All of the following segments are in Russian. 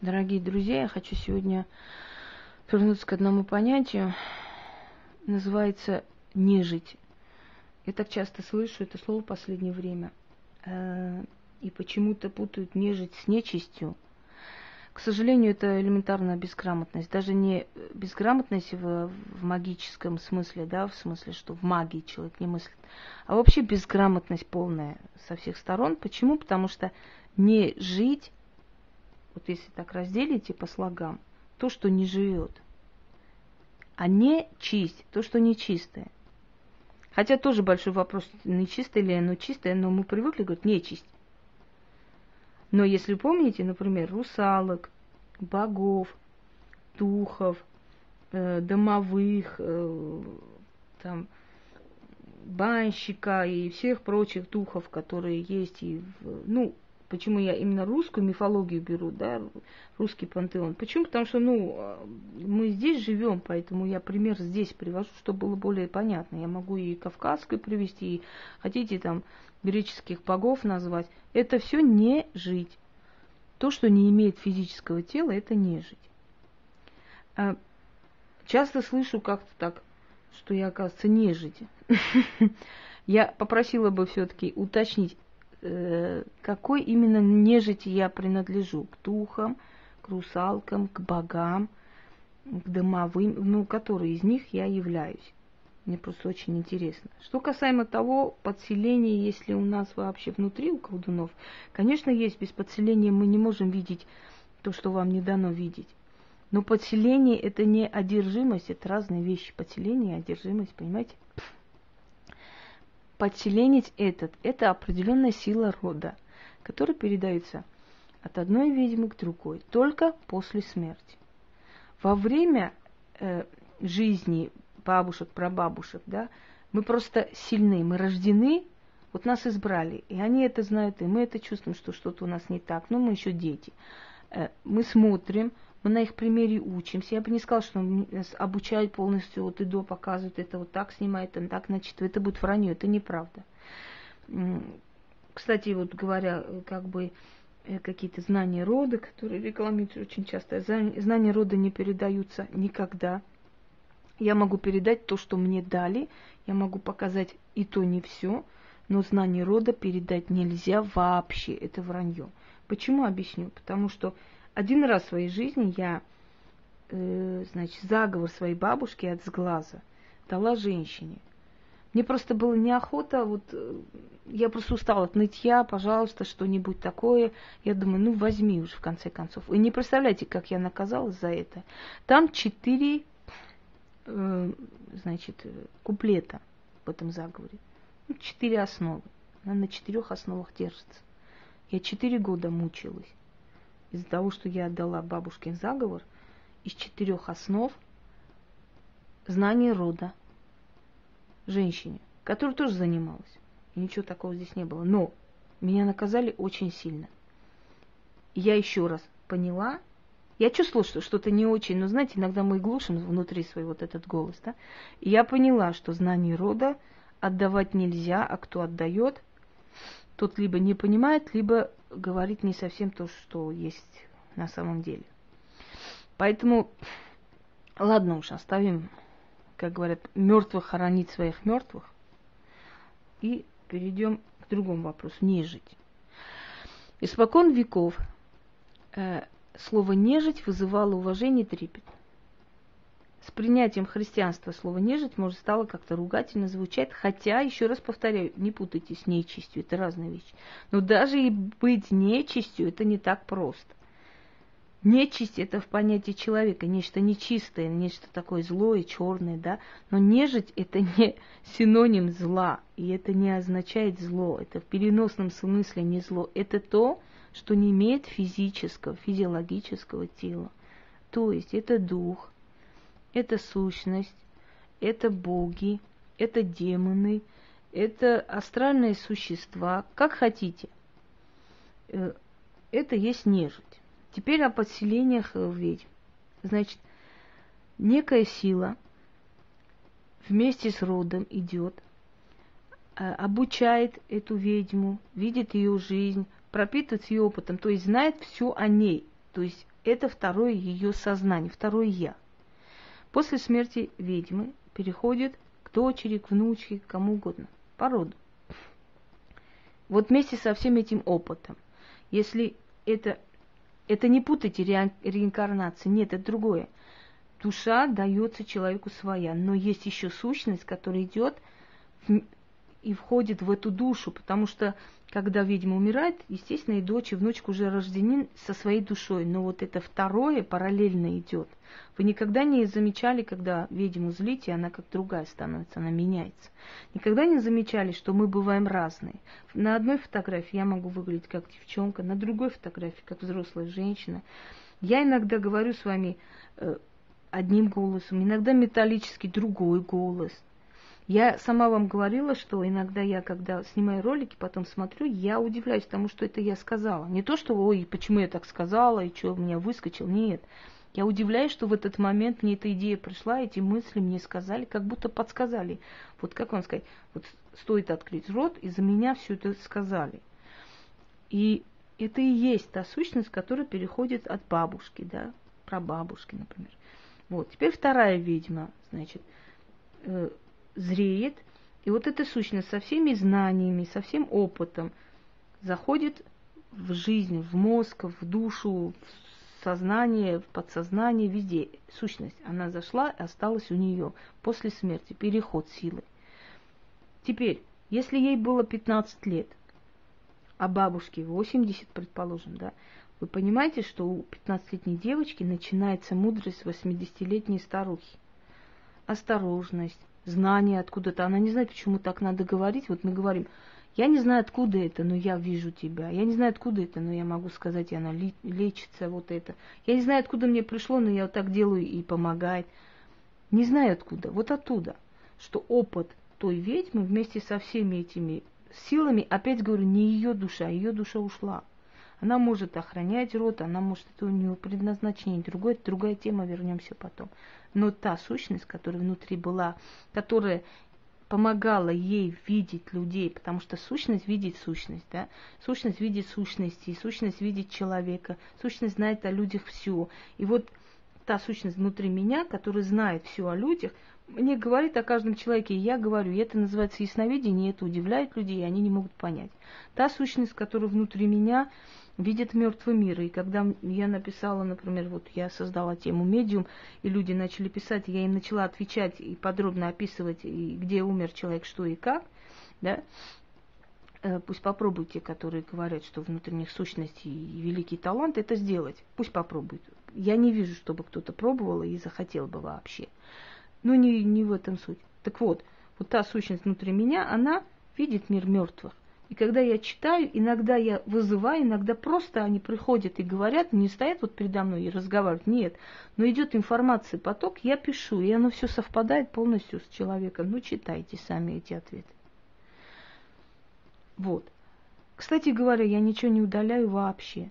Дорогие друзья, я хочу сегодня вернуться к одному понятию. Называется нежить. Я так часто слышу это слово в последнее время. Э, и почему-то путают нежить с нечистью. К сожалению, это элементарная безграмотность. Даже не безграмотность в, в магическом смысле, да, в смысле, что в магии человек не мыслит, а вообще безграмотность полная со всех сторон. Почему? Потому что не жить вот если так разделите по слогам, то, что не живет, а не чисть, то, что нечистое. Хотя тоже большой вопрос, нечистое ли оно чистое, но мы привыкли говорить нечисть. Но если помните, например, русалок, богов, духов, э, домовых, э, там, банщика и всех прочих духов, которые есть и в, ну, Почему я именно русскую мифологию беру, да, русский пантеон? Почему? Потому что, ну, мы здесь живем, поэтому я пример здесь привожу, чтобы было более понятно. Я могу и кавказскую привести, и хотите там греческих богов назвать. Это все не жить. То, что не имеет физического тела, это не жить. А часто слышу как-то так, что я, оказывается, не жить. Я попросила бы все-таки уточнить, Э, какой именно нежити я принадлежу, к духам, к русалкам, к богам, к домовым, ну, которые из них я являюсь. Мне просто очень интересно. Что касаемо того, подселения, если у нас вообще внутри у колдунов, конечно, есть. Без подселения мы не можем видеть то, что вам не дано видеть. Но подселение это не одержимость, это разные вещи. Подселение и одержимость, понимаете? Подселенец этот – это определенная сила рода, которая передается от одной ведьмы к другой, только после смерти. Во время э, жизни бабушек, прабабушек, да, мы просто сильны, мы рождены, вот нас избрали, и они это знают, и мы это чувствуем, что что-то у нас не так, но мы еще дети. Э, мы смотрим, мы на их примере учимся. Я бы не сказала, что обучают полностью вот и до показывают, это вот так снимает, это так значит, это будет вранье, это неправда. Кстати, вот говоря, как бы э, какие-то знания рода, которые рекламируются очень часто, знания рода не передаются никогда. Я могу передать то, что мне дали, я могу показать и то не все, но знание рода передать нельзя вообще, это вранье. Почему объясню? Потому что один раз в своей жизни я, э, значит, заговор своей бабушки от сглаза дала женщине. Мне просто было неохота, вот э, я просто устала от нытья, пожалуйста, что-нибудь такое. Я думаю, ну возьми уже в конце концов. И не представляете, как я наказалась за это. Там четыре, э, значит, куплета в этом заговоре. Ну, четыре основы. Она на четырех основах держится. Я четыре года мучилась из-за того, что я отдала бабушкин заговор, из четырех основ знание рода женщине, которая тоже занималась. И ничего такого здесь не было. Но меня наказали очень сильно. И я еще раз поняла, я чувствовала, что что-то не очень, но знаете, иногда мы глушим внутри свой вот этот голос, да? И я поняла, что знание рода отдавать нельзя, а кто отдает, тот либо не понимает, либо говорит не совсем то, что есть на самом деле. Поэтому, ладно уж, оставим, как говорят, мертвых хоронить своих мертвых и перейдем к другому вопросу – нежить. Испокон веков э, слово нежить вызывало уважение и трепет. С принятием христианства слово нежить, может, стало как-то ругательно звучать, хотя, еще раз повторяю, не путайте с нечистью, это разные вещи. Но даже и быть нечистью, это не так просто. Нечисть – это в понятии человека, нечто нечистое, нечто такое злое, черное, да. Но нежить – это не синоним зла, и это не означает зло, это в переносном смысле не зло. Это то, что не имеет физического, физиологического тела. То есть это дух – это сущность, это боги, это демоны, это астральные существа, как хотите. Э, это есть нежить. Теперь о подселениях ведьм. Значит, некая сила вместе с родом идет, э, обучает эту ведьму, видит ее жизнь, пропитывает ее опытом, то есть знает все о ней, То есть это второе ее сознание, второе я. После смерти ведьмы переходит к дочери, к внучке, к кому угодно, по роду. Вот вместе со всем этим опытом, если это, это не путайте ре, реинкарнации, нет, это другое. Душа дается человеку своя, но есть еще сущность, которая идет и входит в эту душу, потому что когда ведьма умирает, естественно, и дочь, и внучка уже рождены со своей душой. Но вот это второе параллельно идет. Вы никогда не замечали, когда ведьму злите, она как другая становится, она меняется. Никогда не замечали, что мы бываем разные. На одной фотографии я могу выглядеть как девчонка, на другой фотографии как взрослая женщина. Я иногда говорю с вами э, одним голосом, иногда металлический другой голос – я сама вам говорила, что иногда я, когда снимаю ролики, потом смотрю, я удивляюсь тому, что это я сказала. Не то, что, ой, почему я так сказала, и что у меня выскочил, нет. Я удивляюсь, что в этот момент мне эта идея пришла, эти мысли мне сказали, как будто подсказали. Вот как вам сказать, вот стоит открыть рот, и за меня все это сказали. И это и есть та сущность, которая переходит от бабушки, да, про бабушки, например. Вот, теперь вторая ведьма, значит, э, зреет, и вот эта сущность со всеми знаниями, со всем опытом заходит в жизнь, в мозг, в душу, в сознание, в подсознание, везде. Сущность, она зашла и осталась у нее после смерти, переход силы. Теперь, если ей было 15 лет, а бабушке 80, предположим, да, вы понимаете, что у 15-летней девочки начинается мудрость 80-летней старухи. Осторожность, знание откуда-то. Она не знает, почему так надо говорить. Вот мы говорим, я не знаю, откуда это, но я вижу тебя. Я не знаю, откуда это, но я могу сказать, и она лечится, вот это. Я не знаю, откуда мне пришло, но я вот так делаю и помогает. Не знаю откуда, вот оттуда, что опыт той ведьмы вместе со всеми этими силами, опять говорю, не ее душа, ее душа ушла. Она может охранять род, она может, это у нее предназначение, другое, другая тема, вернемся потом. Но та сущность, которая внутри была, которая помогала ей видеть людей, потому что сущность видит сущность, да? Сущность видит сущности, сущность видит человека, сущность знает о людях все. И вот та сущность внутри меня, которая знает все о людях, мне говорит о каждом человеке, и я говорю, и это называется ясновидение, и это удивляет людей, и они не могут понять. Та сущность, которая внутри меня, видит мертвый мир. И когда я написала, например, вот я создала тему медиум, и люди начали писать, я им начала отвечать и подробно описывать, и где умер человек, что и как, да, э, пусть попробуют те, которые говорят, что внутренних сущностей и великий талант, это сделать. Пусть попробуют. Я не вижу, чтобы кто-то пробовал и захотел бы вообще. Ну, не, не в этом суть. Так вот, вот та сущность внутри меня, она видит мир мертвых. И когда я читаю, иногда я вызываю, иногда просто они приходят и говорят, не стоят вот передо мной и разговаривают, нет. Но идет информация, поток, я пишу, и оно все совпадает полностью с человеком. Ну, читайте сами эти ответы. Вот. Кстати говоря, я ничего не удаляю вообще.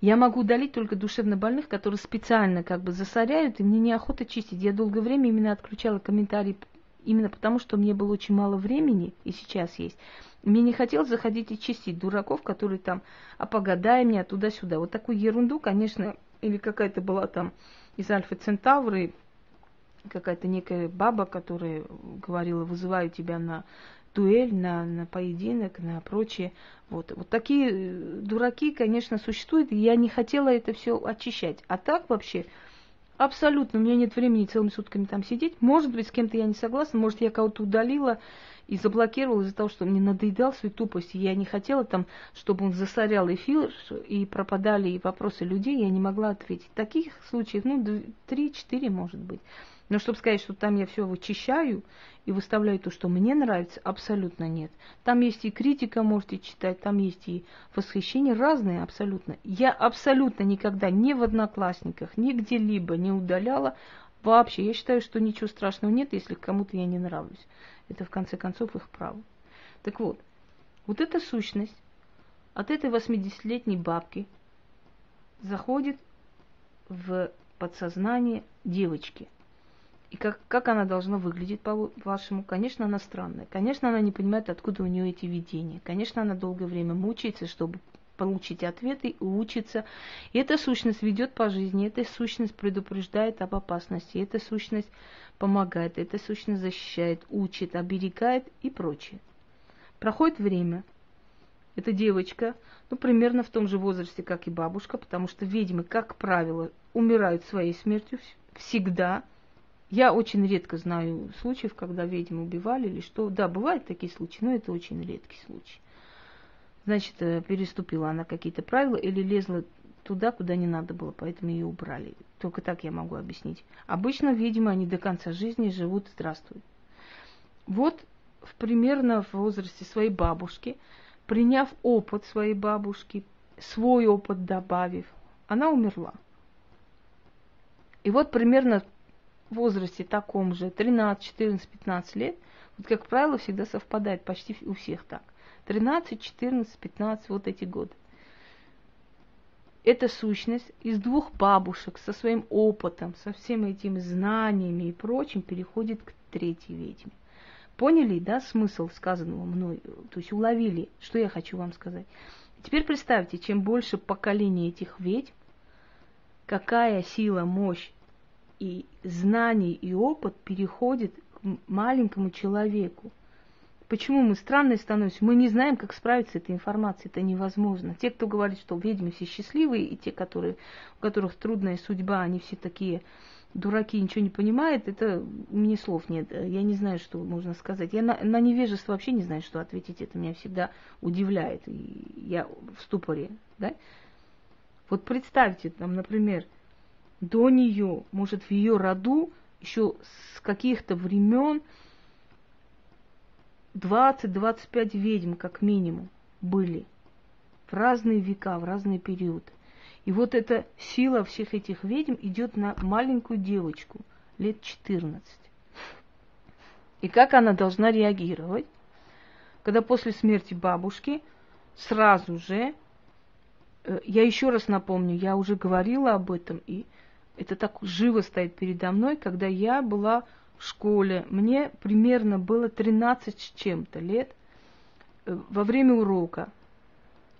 Я могу удалить только душевно больных, которые специально как бы засоряют, и мне неохота чистить. Я долгое время именно отключала комментарии, именно потому что мне было очень мало времени, и сейчас есть. Мне не хотелось заходить и чистить дураков, которые там, а погадай меня туда-сюда. Вот такую ерунду, конечно, или какая-то была там из Альфа Центавры, какая-то некая баба, которая говорила, вызываю тебя на дуэль, на, на поединок, на прочее. Вот, вот такие э, дураки, конечно, существуют, и я не хотела это все очищать. А так вообще, абсолютно, у меня нет времени целыми сутками там сидеть. Может быть, с кем-то я не согласна, может, я кого-то удалила, и заблокировал из-за того, что мне надоедал своей тупостью. Я не хотела там, чтобы он засорял эфир и пропадали и вопросы людей, я не могла ответить. Таких случаев, ну, три-четыре, может быть. Но чтобы сказать, что там я все вычищаю и выставляю то, что мне нравится, абсолютно нет. Там есть и критика, можете читать, там есть и восхищение, разные абсолютно. Я абсолютно никогда ни в одноклассниках, ни где-либо не удаляла вообще. Я считаю, что ничего страшного нет, если кому-то я не нравлюсь. Это в конце концов их право. Так вот, вот эта сущность от этой 80-летней бабки заходит в подсознание девочки. И как, как она должна выглядеть, по-вашему? Конечно, она странная. Конечно, она не понимает, откуда у нее эти видения. Конечно, она долгое время мучается, чтобы получить ответы и учиться. И эта сущность ведет по жизни, эта сущность предупреждает об опасности, эта сущность помогает, эта сущность защищает, учит, оберегает и прочее. Проходит время. Эта девочка, ну, примерно в том же возрасте, как и бабушка, потому что ведьмы, как правило, умирают своей смертью всегда. Я очень редко знаю случаев, когда ведьмы убивали или что. Да, бывают такие случаи, но это очень редкий случай. Значит, э, переступила она какие-то правила или лезла туда, куда не надо было, поэтому ее убрали. Только так я могу объяснить. Обычно, видимо, они до конца жизни живут, здравствуют. Вот в, примерно в возрасте своей бабушки, приняв опыт своей бабушки, свой опыт добавив, она умерла. И вот примерно в возрасте таком же, 13, 14, 15 лет, вот как правило, всегда совпадает почти у всех так. 13, 14, 15, вот эти годы. Эта сущность из двух бабушек со своим опытом, со всеми этими знаниями и прочим переходит к третьей ведьме. Поняли, да, смысл сказанного мной? То есть уловили, что я хочу вам сказать. Теперь представьте, чем больше поколений этих ведьм, какая сила, мощь и знаний и опыт переходит к маленькому человеку. Почему мы странные становимся? Мы не знаем, как справиться с этой информацией. Это невозможно. Те, кто говорит, что ведьмы все счастливые, и те, которые, у которых трудная судьба, они все такие дураки, ничего не понимают, это мне слов нет. Я не знаю, что можно сказать. Я на, на невежество вообще не знаю, что ответить. Это меня всегда удивляет. И я в ступоре. Да? Вот представьте, там, например, до нее, может, в ее роду еще с каких-то времен 20-25 ведьм, как минимум, были в разные века, в разные периоды. И вот эта сила всех этих ведьм идет на маленькую девочку лет 14. И как она должна реагировать, когда после смерти бабушки сразу же, э, я еще раз напомню, я уже говорила об этом, и это так живо стоит передо мной, когда я была в школе, мне примерно было 13 с чем-то лет э, во время урока.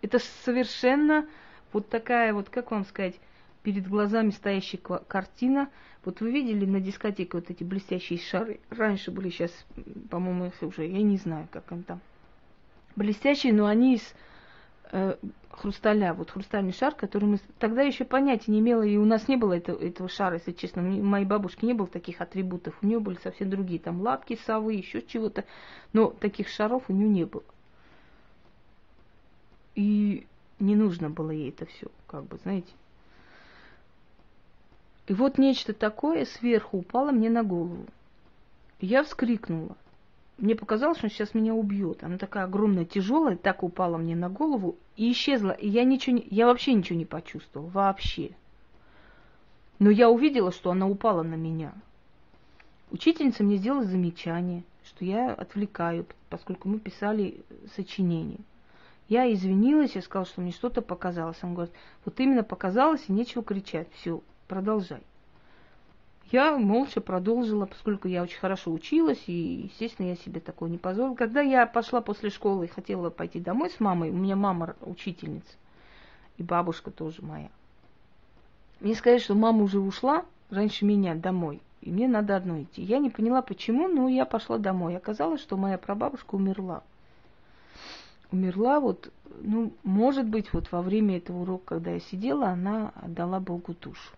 Это совершенно вот такая вот, как вам сказать, перед глазами стоящая картина. Вот вы видели на дискотеке вот эти блестящие шары? Раньше были, сейчас, по-моему, их уже, я не знаю, как они там. Блестящие, но они из хрусталя, вот хрустальный шар, который мы тогда еще понятия не имела, и у нас не было этого, этого шара, если честно. У моей бабушки не было таких атрибутов, у нее были совсем другие, там лапки совы, еще чего-то, но таких шаров у нее не было. И не нужно было ей это все, как бы, знаете. И вот нечто такое сверху упало мне на голову. Я вскрикнула. Мне показалось, что он сейчас меня убьет. Она такая огромная, тяжелая, так упала мне на голову и исчезла. И я ничего не, я вообще ничего не почувствовала, вообще. Но я увидела, что она упала на меня. Учительница мне сделала замечание, что я отвлекаю, поскольку мы писали сочинение. Я извинилась, я сказала, что мне что-то показалось. Он говорит, вот именно показалось, и нечего кричать. Все, продолжай. Я молча продолжила, поскольку я очень хорошо училась, и, естественно, я себе такое не позволила. Когда я пошла после школы и хотела пойти домой с мамой, у меня мама учительница, и бабушка тоже моя. Мне сказали, что мама уже ушла раньше меня домой, и мне надо одной идти. Я не поняла, почему, но я пошла домой. Оказалось, что моя прабабушка умерла. Умерла вот, ну, может быть, вот во время этого урока, когда я сидела, она отдала Богу душу.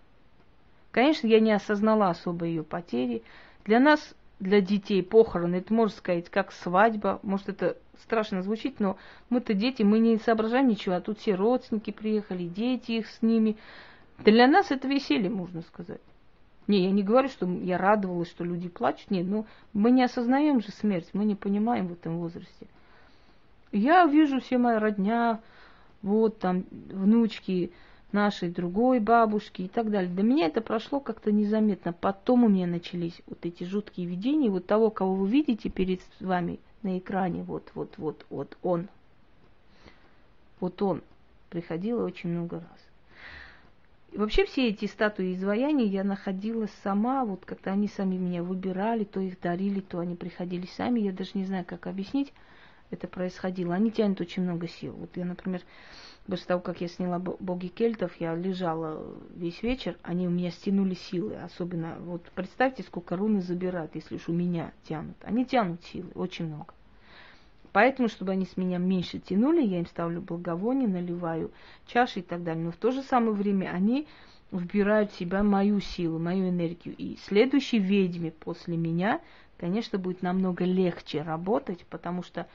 Конечно, я не осознала особо ее потери. Для нас, для детей, похороны, это можно сказать, как свадьба. Может, это страшно звучит, но мы-то дети, мы не соображаем ничего, а тут все родственники приехали, дети их с ними. Для нас это веселье, можно сказать. Не, я не говорю, что я радовалась, что люди плачут. Нет, ну мы не осознаем же смерть, мы не понимаем в этом возрасте. Я вижу все моя родня, вот там внучки, нашей другой бабушки и так далее. До меня это прошло как-то незаметно. Потом у меня начались вот эти жуткие видения. Вот того, кого вы видите перед вами на экране, вот, вот, вот, вот он. Вот он приходил очень много раз. И вообще все эти статуи изваяния я находила сама, вот когда они сами меня выбирали, то их дарили, то они приходили сами, я даже не знаю, как объяснить. Это происходило. Они тянут очень много сил. Вот я, например, после того, как я сняла «Боги кельтов», я лежала весь вечер, они у меня стянули силы. Особенно, вот представьте, сколько руны забирают, если уж у меня тянут. Они тянут силы, очень много. Поэтому, чтобы они с меня меньше тянули, я им ставлю благовоние, наливаю чаши и так далее. Но в то же самое время они вбирают в себя мою силу, мою энергию. И следующей ведьме после меня, конечно, будет намного легче работать, потому что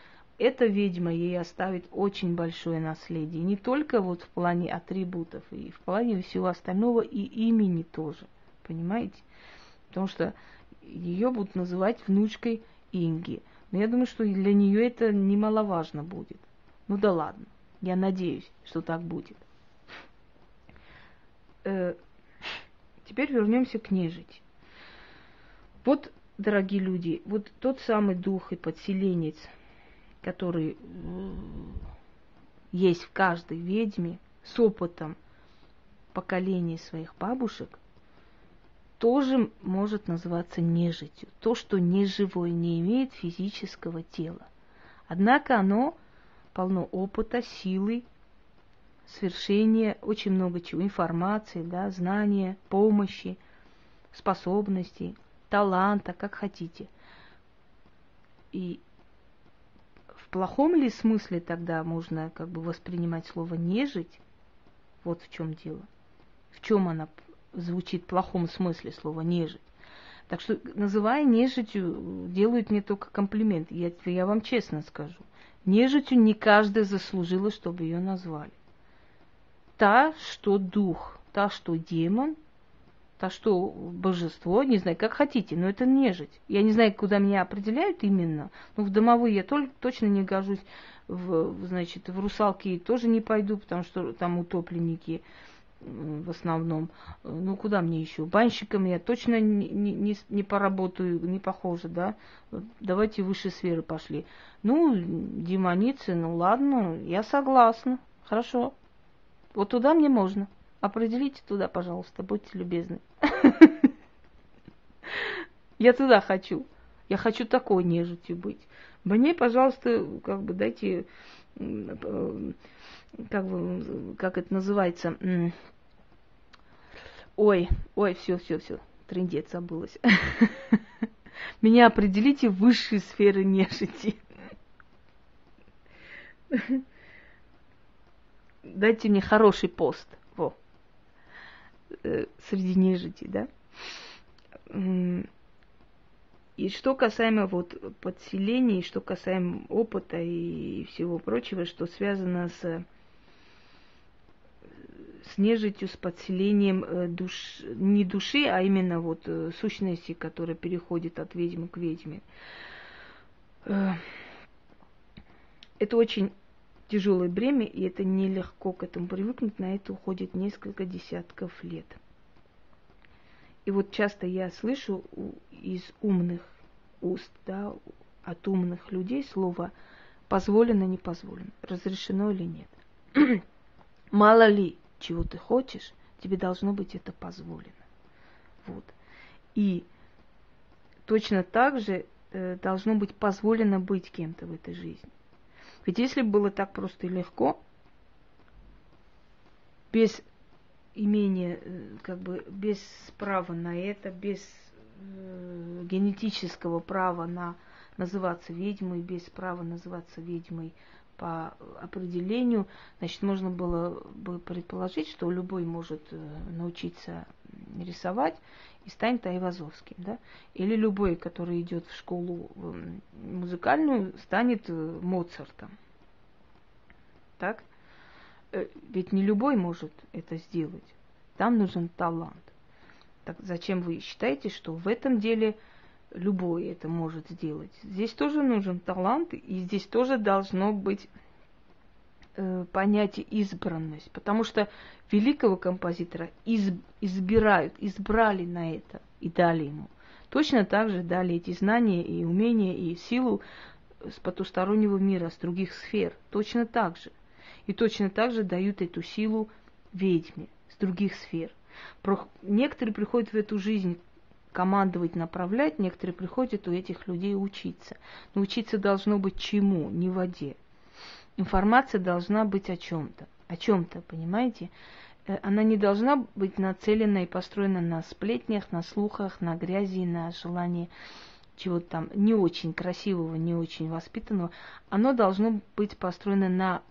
эта ведьма ей оставит очень большое наследие. Не только вот в плане атрибутов, и в плане всего остального, и имени тоже. Понимаете? Потому что ее будут называть внучкой Инги. Но я думаю, что для нее это немаловажно будет. Ну да ладно. Я надеюсь, что так будет. Э, теперь вернемся к нежити. Вот, дорогие люди, вот тот самый дух и подселенец – который есть в каждой ведьме с опытом поколений своих бабушек, тоже может называться нежитью. То, что неживое, не имеет физического тела. Однако оно полно опыта, силы, свершения, очень много чего, информации, да, знания, помощи, способностей, таланта, как хотите. И плохом ли смысле тогда можно как бы воспринимать слово нежить? Вот в чем дело. В чем она звучит в плохом смысле слова нежить? Так что, называя нежитью, делают мне только комплимент. Я, я вам честно скажу. Нежитью не каждая заслужила, чтобы ее назвали. Та, что дух, та, что демон – то что божество, не знаю, как хотите, но это нежить. Я не знаю, куда меня определяют именно, но в домовые я только, точно не гожусь, в, значит, в русалки тоже не пойду, потому что там утопленники в основном. Ну, куда мне еще? Банщиком я точно не, не, не поработаю, не похоже, да? Давайте выше сферы пошли. Ну, демоницы, ну ладно, я согласна. Хорошо. Вот туда мне можно. Определите туда, пожалуйста, будьте любезны. Я туда хочу. Я хочу такой нежитью быть. Мне, пожалуйста, как бы дайте, как бы, как это называется, ой, ой, все, все, все, трендец забылась. Меня определите в высшие сферы нежити. Дайте мне хороший пост. Э, среди нежити, да. И что касаемо вот подселений, что касаемо опыта и всего прочего, что связано с, с нежитью, с подселением э, душ, не души, а именно вот э, сущности, которая переходит от ведьмы к ведьме. Это очень тяжелое бремя, и это нелегко к этому привыкнуть, на это уходит несколько десятков лет. И вот часто я слышу из умных уст, да, от умных людей слово позволено, не позволено, разрешено или нет. Мало ли, чего ты хочешь, тебе должно быть это позволено. Вот. И точно так же э, должно быть позволено быть кем-то в этой жизни. Ведь если бы было так просто и легко, без имения, э, как бы без права на это, без э, генетического права на называться ведьмой, без права называться ведьмой по определению, значит, можно было бы предположить, что любой может э, научиться рисовать и станет Айвазовским, да? Или любой, который идет в школу музыкальную, станет э, Моцартом. Так? Э, ведь не любой может это сделать. Там нужен талант. Так зачем вы считаете, что в этом деле любой это может сделать? Здесь тоже нужен талант, и здесь тоже должно быть э, понятие избранность, потому что великого композитора из, избирают, избрали на это и дали ему. Точно так же дали эти знания и умения и силу с потустороннего мира, с других сфер. Точно так же. И точно так же дают эту силу ведьме с других сфер. Некоторые приходят в эту жизнь командовать, направлять, некоторые приходят у этих людей учиться. Но учиться должно быть чему? Не в воде. Информация должна быть о чем-то. О чем-то, понимаете? Э, она не должна быть нацелена и построена на сплетнях, на слухах, на грязи, на желании чего-то там не очень красивого, не очень воспитанного. Оно должно быть построено на,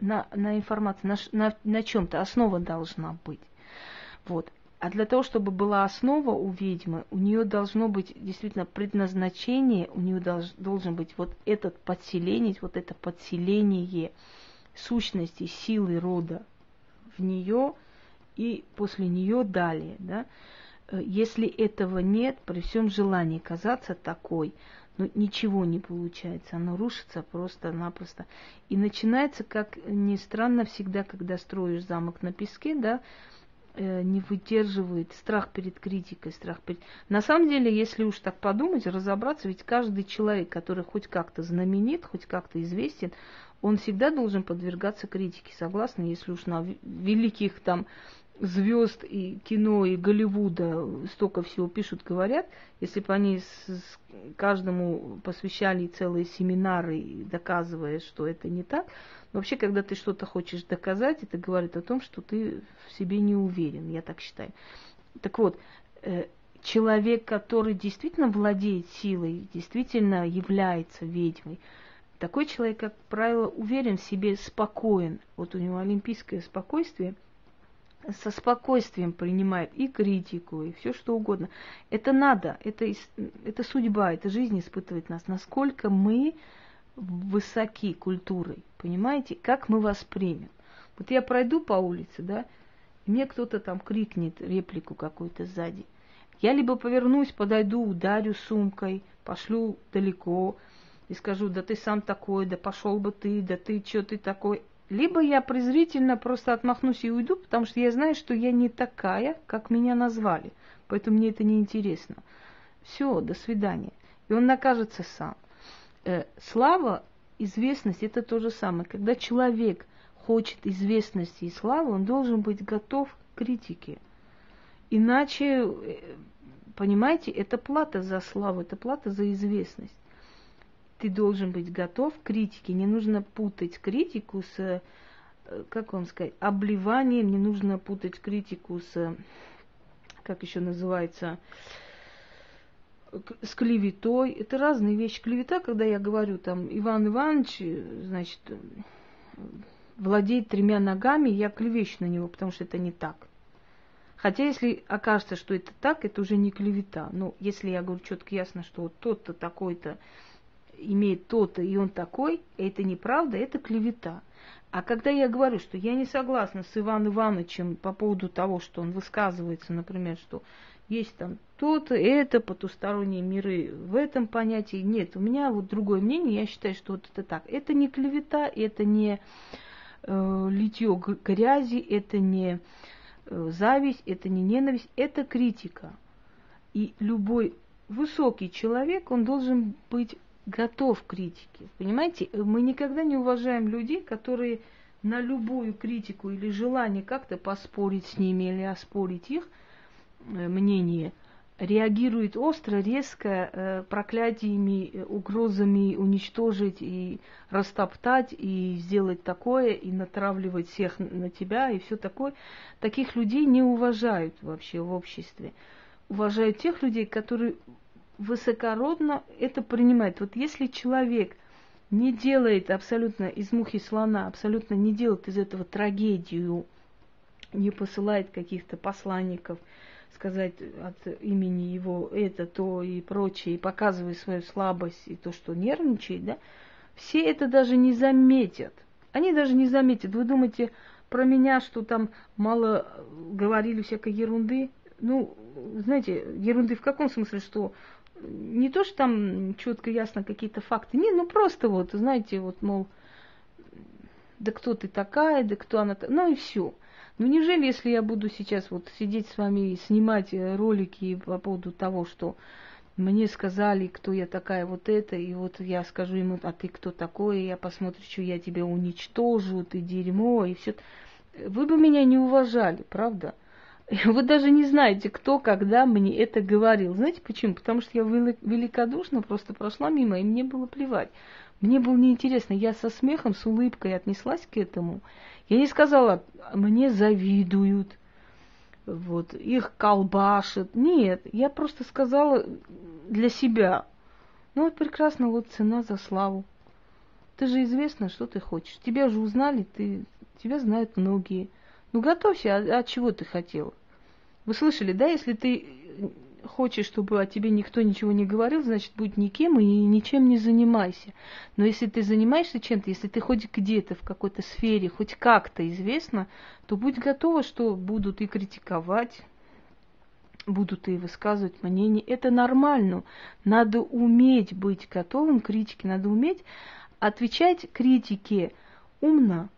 на, на информации, на, на, на чем-то. Основа должна быть. Вот. А для того, чтобы была основа у ведьмы, у нее должно быть действительно предназначение, у нее долж, должен быть вот этот подселение, вот это подселение сущности, силы рода в нее и после нее далее. Да? Э, если этого нет, при всем желании казаться такой, ну, ничего не получается, оно рушится просто-напросто. И начинается, как ни странно, всегда, когда строишь замок на песке, да, не выдерживает страх перед критикой, страх перед... На самом деле, если уж так подумать, разобраться, ведь каждый человек, который хоть как-то знаменит, хоть как-то известен, он всегда должен подвергаться критике, согласны, если уж на великих там звезд и кино, и Голливуда столько всего пишут, говорят, если бы они с, с каждому посвящали целые семинары, доказывая, что это не так, вообще, когда ты что-то хочешь доказать, это говорит о том, что ты в себе не уверен, я так считаю. Так вот, э, человек, который действительно владеет силой, действительно является ведьмой, такой человек, как правило, уверен в себе, спокоен. Вот у него олимпийское спокойствие – со спокойствием принимает и критику, и все что угодно. Это надо, это, это судьба, это жизнь испытывает нас, насколько мы высоки культурой, понимаете, как мы воспримем. Вот я пройду по улице, да, и мне кто-то там крикнет реплику какую-то сзади. Я либо повернусь, подойду, ударю сумкой, пошлю далеко и скажу, да ты сам такой, да пошел бы ты, да ты что ты такой. Либо я презрительно просто отмахнусь и уйду, потому что я знаю, что я не такая, как меня назвали. Поэтому мне это не интересно. Все, до свидания. И он накажется сам. Э, слава, известность это то же самое. Когда человек хочет известности и славы, он должен быть готов к критике. Иначе, э, понимаете, это плата за славу, это плата за известность ты должен быть готов к критике. Не нужно путать критику с, э, как вам сказать, обливанием, не нужно путать критику с, как еще называется, с клеветой. Это разные вещи. Клевета, когда я говорю, там, Иван Иванович, значит, владеет тремя ногами, я клевещу на него, потому что это не так. Хотя, если окажется, что это так, это уже не клевета. Но если я говорю четко ясно, что вот тот-то такой-то имеет то-то, и он такой, это неправда, это клевета. А когда я говорю, что я не согласна с Иваном Ивановичем по поводу того, что он высказывается, например, что есть там то-то, это, потусторонние миры в этом понятии, нет, у меня вот другое мнение, я считаю, что вот это так. Это не клевета, это не э, литье грязи, это не э, зависть, это не ненависть, это критика. И любой высокий человек, он должен быть готов к критике. Понимаете, мы никогда не уважаем людей, которые на любую критику или желание как-то поспорить с ними или оспорить их э, мнение, реагирует остро, резко, э, проклятиями, э, угрозами уничтожить и растоптать, и сделать такое, и натравливать всех на тебя, и все такое. Таких людей не уважают вообще в обществе. Уважают тех людей, которые высокородно это принимает. Вот если человек не делает абсолютно из мухи слона, абсолютно не делает из этого трагедию, не посылает каких-то посланников сказать от имени его это, то и прочее, и показывает свою слабость и то, что нервничает, да, все это даже не заметят. Они даже не заметят. Вы думаете про меня, что там мало говорили всякой ерунды? Ну, знаете, ерунды в каком смысле, что не то, что там четко ясно какие-то факты, не, ну просто вот, знаете, вот, мол, да кто ты такая, да кто она, ну и все. Ну неужели, если я буду сейчас вот сидеть с вами и снимать э, ролики по поводу того, что мне сказали, кто я такая, вот это, и вот я скажу ему, а ты кто такой, и я посмотрю, что я тебя уничтожу, ты дерьмо, и все. Вы бы меня не уважали, правда? Вы даже не знаете, кто, когда мне это говорил. Знаете почему? Потому что я великодушно просто прошла мимо, и мне было плевать. Мне было неинтересно. Я со смехом, с улыбкой отнеслась к этому. Я не сказала, мне завидуют, вот, их колбашат. Нет, я просто сказала для себя. Ну вот прекрасно, вот цена за славу. Ты же известно, что ты хочешь. Тебя же узнали, ты, тебя знают многие. Ну готовься, а, а чего ты хотел? Вы слышали, да, если ты хочешь, чтобы о тебе никто ничего не говорил, значит, будь никем и ничем не занимайся. Но если ты занимаешься чем-то, если ты хоть где-то в какой-то сфере, хоть как-то известно, то будь готова, что будут и критиковать, будут и высказывать мнение. Это нормально. Надо уметь быть готовым к критике, надо уметь отвечать критике умно,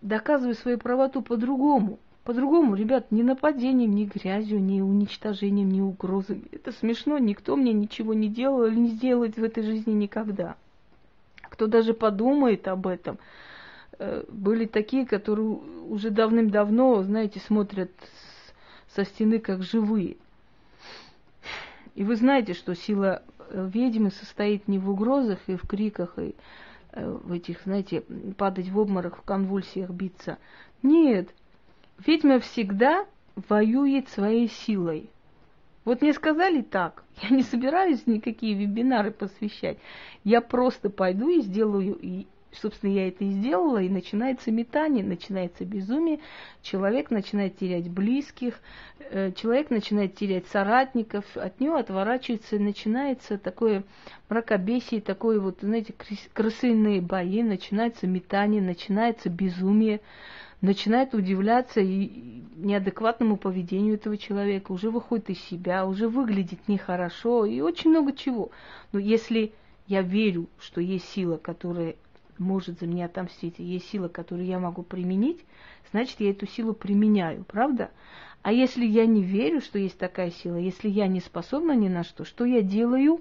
доказывая свою правоту по-другому. По-другому, ребят, ни нападением, ни грязью, ни уничтожением, ни угрозами. Это смешно, никто мне ничего не делал или не сделает в этой жизни никогда. Кто даже подумает об этом. Э, были такие, которые уже давным-давно, знаете, смотрят со стены как живые. И вы знаете, что сила э, ведьмы состоит не в угрозах и в криках, и э, в этих, знаете, падать в обморок, в конвульсиях биться. Нет, Ведьма всегда воюет своей силой. Вот мне сказали так, я не собираюсь никакие вебинары посвящать. Я просто пойду и сделаю, и, собственно, я это и сделала, и начинается метание, начинается безумие, человек начинает терять близких, э, человек начинает терять соратников, от него отворачивается, начинается такое мракобесие, такое вот, знаете, крысиные бои, начинается метание, начинается безумие начинает удивляться и неадекватному поведению этого человека, уже выходит из себя, уже выглядит нехорошо и очень много чего. Но если я верю, что есть сила, которая может за меня отомстить, есть сила, которую я могу применить, значит, я эту силу применяю, правда? А если я не верю, что есть такая сила, если я не способна ни на что, что я делаю?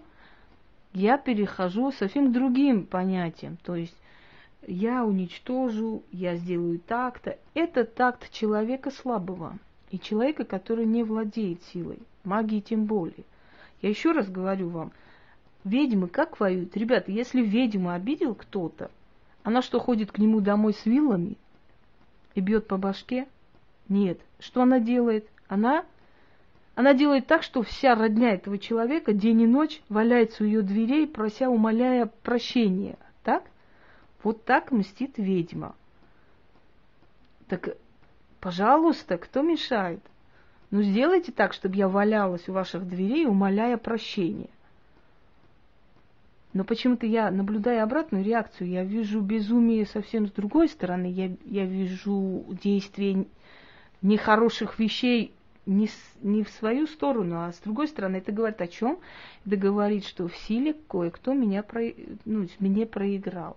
Я перехожу совсем к другим понятиям. То есть я уничтожу, я сделаю так-то. Это такт человека слабого и человека, который не владеет силой, магией тем более. Я еще раз говорю вам, ведьмы как воюют? Ребята, если ведьму обидел кто-то, она что, ходит к нему домой с вилами и бьет по башке? Нет. Что она делает? Она, она делает так, что вся родня этого человека день и ночь валяется у ее дверей, прося, умоляя прощения. Так? Вот так мстит ведьма. Так, пожалуйста, кто мешает? Ну, сделайте так, чтобы я валялась у ваших дверей, умоляя прощения. Но почему-то я, наблюдая обратную реакцию, я вижу безумие совсем с другой стороны. Я, я вижу действие нехороших вещей не, с, не в свою сторону, а с другой стороны. Это говорит о чем? Это говорит, что в силе кое-кто меня про, ну, мне проиграл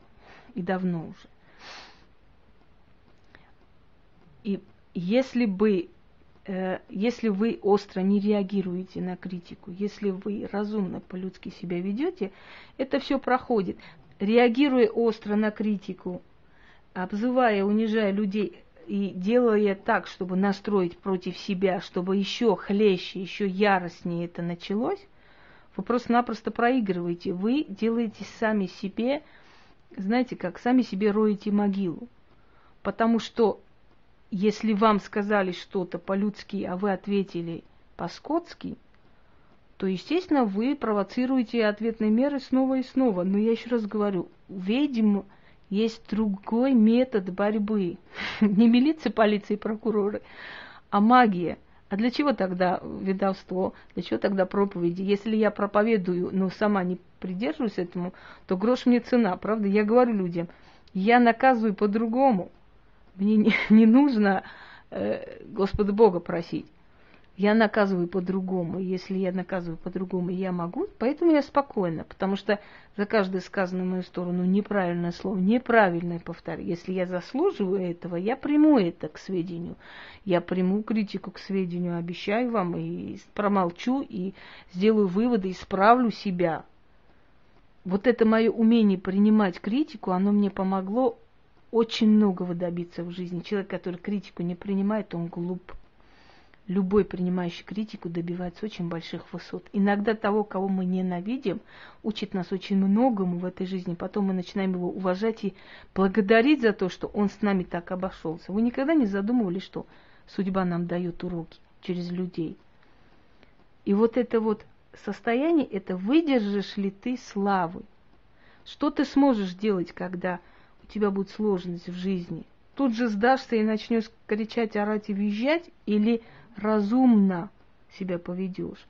и давно уже. И если бы, э, если вы остро не реагируете на критику, если вы разумно по-людски себя ведете, это все проходит. Реагируя остро на критику, обзывая, унижая людей и делая так, чтобы настроить против себя, чтобы еще хлеще, еще яростнее это началось, вы просто-напросто проигрываете. Вы делаете сами себе знаете, как сами себе роете могилу. Потому что если вам сказали что-то по-людски, а вы ответили по-скотски, то, естественно, вы провоцируете ответные меры снова и снова. Но я еще раз говорю, у ведьм есть другой метод борьбы. Не милиция, полиция и прокуроры, а магия. А для чего тогда ведовство? Для чего тогда проповеди? Если я проповедую, но сама не придерживаюсь этому, то грош мне цена, правда? Я говорю людям, я наказываю по-другому. Мне не, не нужно э, Господа Бога просить я наказываю по-другому. Если я наказываю по-другому, я могу, поэтому я спокойна, потому что за каждое сказанное в мою сторону неправильное слово, неправильное повторю. Если я заслуживаю этого, я приму это к сведению. Я приму критику к сведению, обещаю вам, и промолчу, и сделаю выводы, исправлю себя. Вот это мое умение принимать критику, оно мне помогло очень многого добиться в жизни. Человек, который критику не принимает, он глуп любой принимающий критику добивается очень больших высот. Иногда того, кого мы ненавидим, учит нас очень многому в этой жизни. Потом мы начинаем его уважать и благодарить за то, что он с нами так обошелся. Вы никогда не задумывали, что судьба нам дает уроки через людей? И вот это вот состояние, это выдержишь ли ты славы? Что ты сможешь делать, когда у тебя будет сложность в жизни? Тут же сдашься и начнешь кричать, орать и визжать? Или разумно себя поведешь.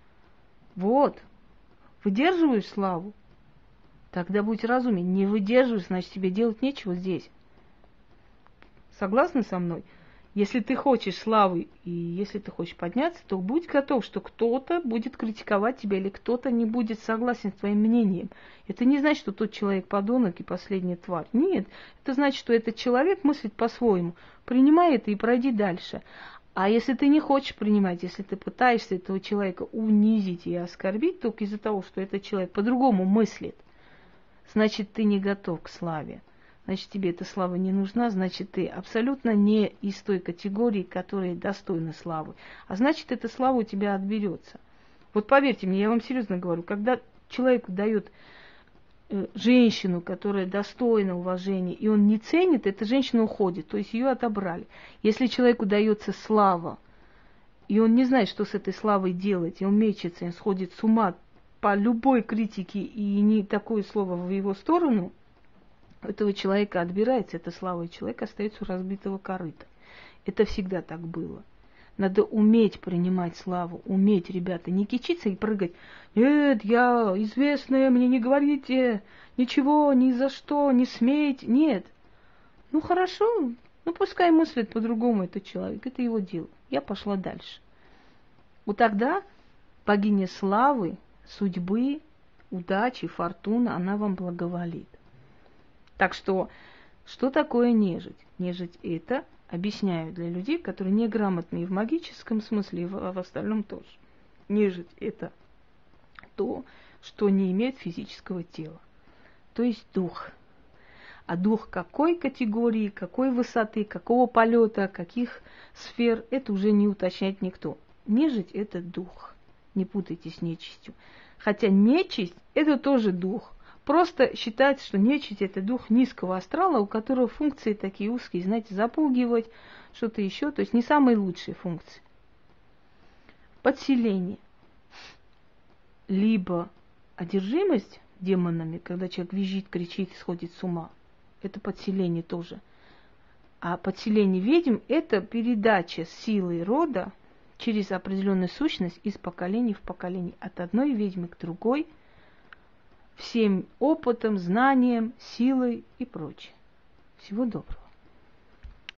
Вот, выдерживаешь славу, тогда будь разумен. Не выдерживаешь, значит тебе делать нечего здесь. Согласны со мной? Если ты хочешь славы и если ты хочешь подняться, то будь готов, что кто-то будет критиковать тебя или кто-то не будет согласен с твоим мнением. Это не значит, что тот человек подонок и последняя тварь. Нет, это значит, что этот человек мыслит по-своему. Принимай это и пройди дальше. А если ты не хочешь принимать, если ты пытаешься этого человека унизить и оскорбить только из-за того, что этот человек по-другому мыслит, значит, ты не готов к славе. Значит, тебе эта слава не нужна, значит, ты абсолютно не из той категории, которая достойна славы. А значит, эта слава у тебя отберется. Вот поверьте мне, я вам серьезно говорю, когда человеку дают Э, женщину, которая достойна уважения, и он не ценит, эта женщина уходит, то есть ее отобрали. Если человеку дается слава, и он не знает, что с этой славой делать, и он мечется, и сходит с ума по любой критике, и не такое слово в его сторону, этого человека отбирается эта слава, и человек остается у разбитого корыта. Это всегда так было. Надо уметь принимать славу, уметь, ребята, не кичиться и прыгать. Нет, я известная, мне не говорите ничего, ни за что, не смейте. Нет. Ну хорошо, ну пускай мыслит по-другому этот человек, это его дело. Я пошла дальше. Вот тогда богиня славы, судьбы, удачи, фортуна, она вам благоволит. Так что, что такое нежить? Нежить это объясняю для людей, которые неграмотны и в магическом смысле, и в, в остальном тоже. Нежить – это то, что не имеет физического тела, то есть дух. А дух какой категории, какой высоты, какого полета, каких сфер, это уже не уточняет никто. Нежить – это дух. Не путайте с нечистью. Хотя нечисть – это тоже дух. Просто считается, что нечисть – это дух низкого астрала, у которого функции такие узкие, знаете, запугивать, что-то еще, то есть не самые лучшие функции. Подселение. Либо одержимость демонами, когда человек визжит, кричит, сходит с ума. Это подселение тоже. А подселение ведьм – это передача силы рода через определенную сущность из поколения в поколение, от одной ведьмы к другой – всем опытом, знанием, силой и прочее. Всего доброго.